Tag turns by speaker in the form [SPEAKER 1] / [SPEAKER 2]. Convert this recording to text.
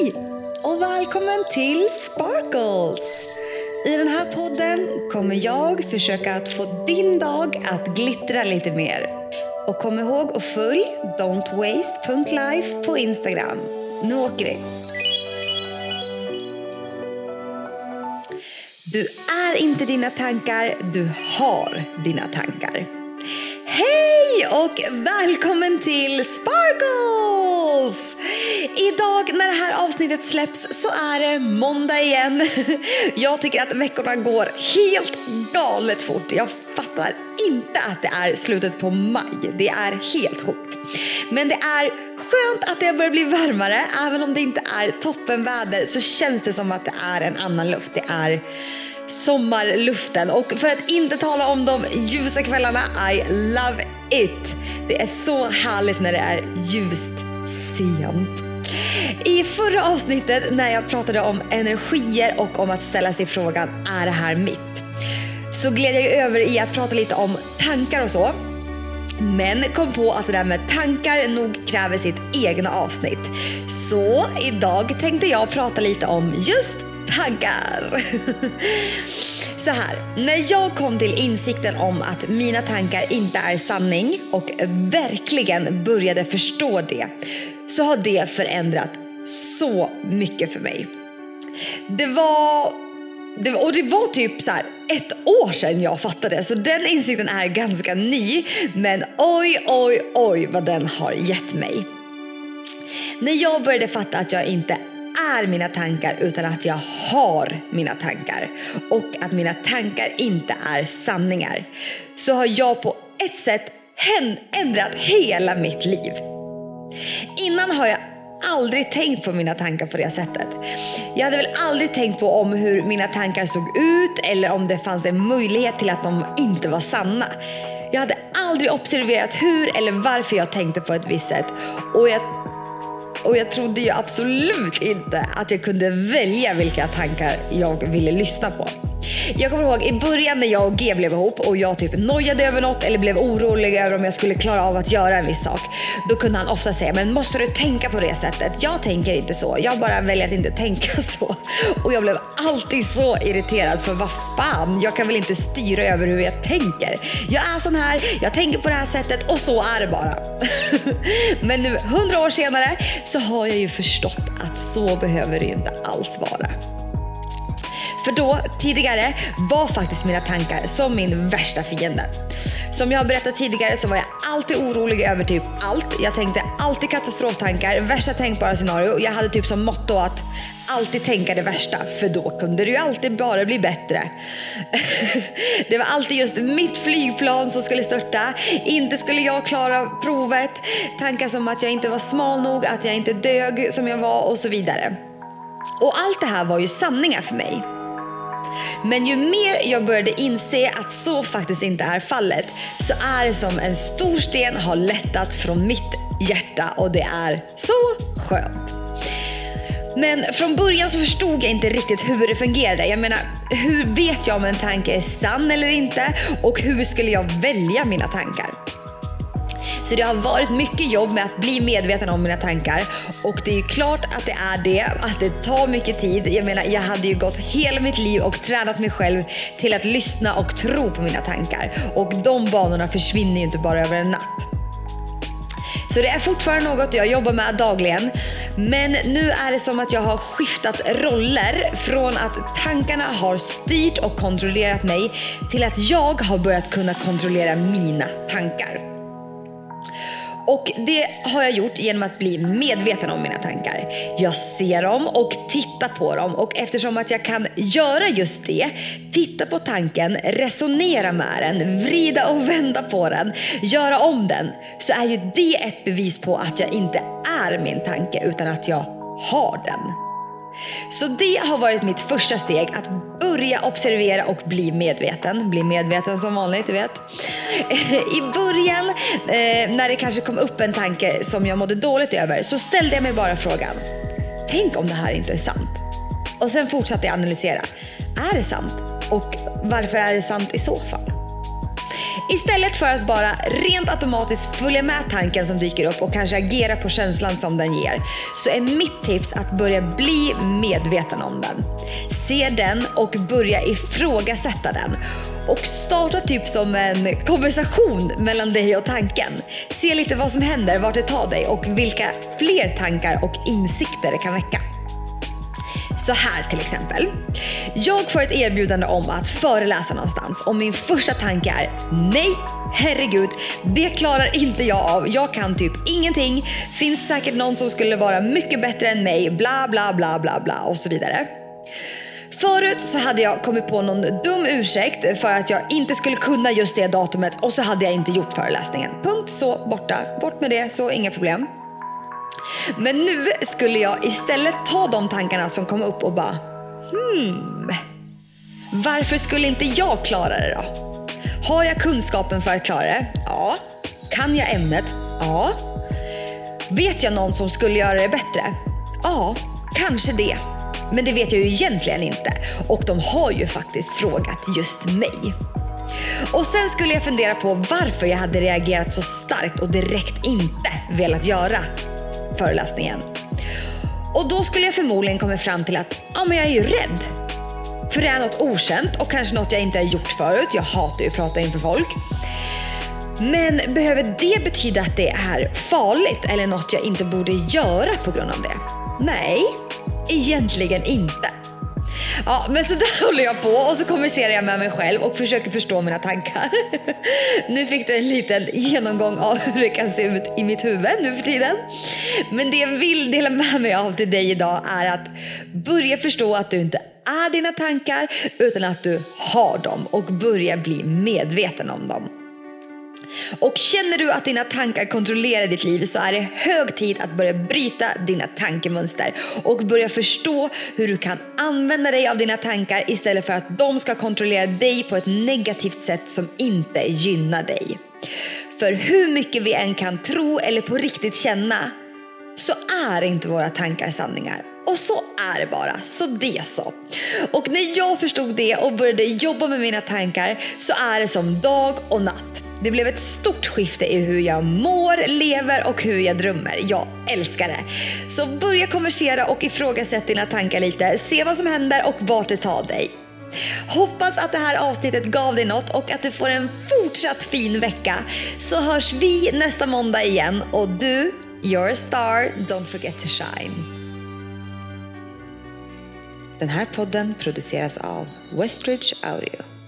[SPEAKER 1] Hej och välkommen till Sparkles! I den här podden kommer jag försöka att få din dag att glittra lite mer. Och kom ihåg att följ don'twaste.life på Instagram. Nu åker vi! Du är inte dina tankar, du har dina tankar. Hej och välkommen till Sparkles! Avsnittet släpps så är det måndag igen. Jag tycker att veckorna går helt galet fort. Jag fattar inte att det är slutet på maj. Det är helt sjukt. Men det är skönt att det börjar bli varmare. Även om det inte är toppenväder så känns det som att det är en annan luft. Det är sommarluften. Och för att inte tala om de ljusa kvällarna, I love it! Det är så härligt när det är ljust sent. I förra avsnittet när jag pratade om energier och om att ställa sig frågan, är det här mitt? Så gled jag över i att prata lite om tankar och så. Men kom på att det där med tankar nog kräver sitt egna avsnitt. Så idag tänkte jag prata lite om just tankar. Så här, när jag kom till insikten om att mina tankar inte är sanning och verkligen började förstå det så har det förändrat så mycket för mig. Det var, det var och det var typ så här ett år sedan jag fattade så den insikten är ganska ny men oj oj oj vad den har gett mig. När jag började fatta att jag inte är mina tankar utan att jag har mina tankar och att mina tankar inte är sanningar så har jag på ett sätt ändrat hela mitt liv. Innan har jag aldrig tänkt på mina tankar på det sättet. Jag hade väl aldrig tänkt på om hur mina tankar såg ut eller om det fanns en möjlighet till att de inte var sanna. Jag hade aldrig observerat hur eller varför jag tänkte på ett visst sätt och jag och jag trodde ju absolut inte att jag kunde välja vilka tankar jag ville lyssna på. Jag kommer ihåg i början när jag och G blev ihop och jag typ nojade över något eller blev orolig över om jag skulle klara av att göra en viss sak. Då kunde han ofta säga, men måste du tänka på det sättet? Jag tänker inte så. Jag bara väljer att inte tänka så. Och jag blev alltid så irriterad för vad fan, jag kan väl inte styra över hur jag tänker. Jag är sån här, jag tänker på det här sättet och så är det bara. men nu hundra år senare så har jag ju förstått att så behöver det ju inte alls vara. För då, tidigare, var faktiskt mina tankar som min värsta fiende. Som jag har berättat tidigare så var jag alltid orolig över typ allt. Jag tänkte alltid katastroftankar, värsta tänkbara scenario. Jag hade typ som motto att alltid tänka det värsta, för då kunde det ju alltid bara bli bättre. det var alltid just mitt flygplan som skulle störta, inte skulle jag klara provet, tankar som att jag inte var smal nog, att jag inte dög som jag var och så vidare. Och allt det här var ju sanningar för mig. Men ju mer jag började inse att så faktiskt inte är fallet så är det som en stor sten har lättat från mitt hjärta och det är så skönt. Men från början så förstod jag inte riktigt hur det fungerade. Jag menar, hur vet jag om en tanke är sann eller inte? Och hur skulle jag välja mina tankar? Så det har varit mycket jobb med att bli medveten om mina tankar och det är ju klart att det är det, att det tar mycket tid. Jag menar, jag hade ju gått hela mitt liv och tränat mig själv till att lyssna och tro på mina tankar och de banorna försvinner ju inte bara över en natt. Så det är fortfarande något jag jobbar med dagligen. Men nu är det som att jag har skiftat roller från att tankarna har styrt och kontrollerat mig till att jag har börjat kunna kontrollera mina tankar. Och det har jag gjort genom att bli medveten om mina tankar. Jag ser dem och tittar på dem och eftersom att jag kan göra just det, titta på tanken, resonera med den, vrida och vända på den, göra om den, så är ju det ett bevis på att jag inte är min tanke utan att jag har den. Så det har varit mitt första steg, att börja observera och bli medveten. Bli medveten som vanligt, du vet. Eh, I början, eh, när det kanske kom upp en tanke som jag mådde dåligt över, så ställde jag mig bara frågan, tänk om det här inte är sant? Och sen fortsatte jag analysera, är det sant? Och varför är det sant i så fall? Istället för att bara rent automatiskt följa med tanken som dyker upp och kanske agera på känslan som den ger så är mitt tips att börja bli medveten om den. Se den och börja ifrågasätta den och starta typ som en konversation mellan dig och tanken. Se lite vad som händer, vart det tar dig och vilka fler tankar och insikter det kan väcka. Så här till exempel. Jag får ett erbjudande om att föreläsa någonstans och min första tanke är nej, herregud, det klarar inte jag av. Jag kan typ ingenting. Finns säkert någon som skulle vara mycket bättre än mig, bla bla bla bla bla och så vidare. Förut så hade jag kommit på någon dum ursäkt för att jag inte skulle kunna just det datumet och så hade jag inte gjort föreläsningen. Punkt så borta. Bort med det så inga problem. Men nu skulle jag istället ta de tankarna som kom upp och bara hmm. Varför skulle inte jag klara det då? Har jag kunskapen för att klara det? Ja. Kan jag ämnet? Ja. Vet jag någon som skulle göra det bättre? Ja, kanske det. Men det vet jag ju egentligen inte. Och de har ju faktiskt frågat just mig. Och sen skulle jag fundera på varför jag hade reagerat så starkt och direkt inte velat göra föreläsningen. Och då skulle jag förmodligen komma fram till att ja, men jag är ju rädd. För det är något okänt och kanske något jag inte har gjort förut. Jag hatar ju att prata inför folk. Men behöver det betyda att det är farligt eller något jag inte borde göra på grund av det? Nej, egentligen inte. Ja, men så där håller jag på och så konverserar jag med mig själv och försöker förstå mina tankar. Nu fick du en liten genomgång av hur det kan se ut i mitt huvud nu för tiden. Men det jag vill dela med mig av till dig idag är att börja förstå att du inte är dina tankar utan att du har dem och börja bli medveten om dem. Och känner du att dina tankar kontrollerar ditt liv så är det hög tid att börja bryta dina tankemönster och börja förstå hur du kan använda dig av dina tankar istället för att de ska kontrollera dig på ett negativt sätt som inte gynnar dig. För hur mycket vi än kan tro eller på riktigt känna så är inte våra tankar sanningar. Och så är det bara, så det så. Och när jag förstod det och började jobba med mina tankar så är det som dag och natt. Det blev ett stort skifte i hur jag mår, lever och hur jag drömmer. Jag älskar det. Så börja konversera och ifrågasätt dina tankar lite. Se vad som händer och vart det tar dig. Hoppas att det här avsnittet gav dig något och att du får en fortsatt fin vecka. Så hörs vi nästa måndag igen och du, you're a star, don't forget to shine. Den här podden produceras av Westridge Audio.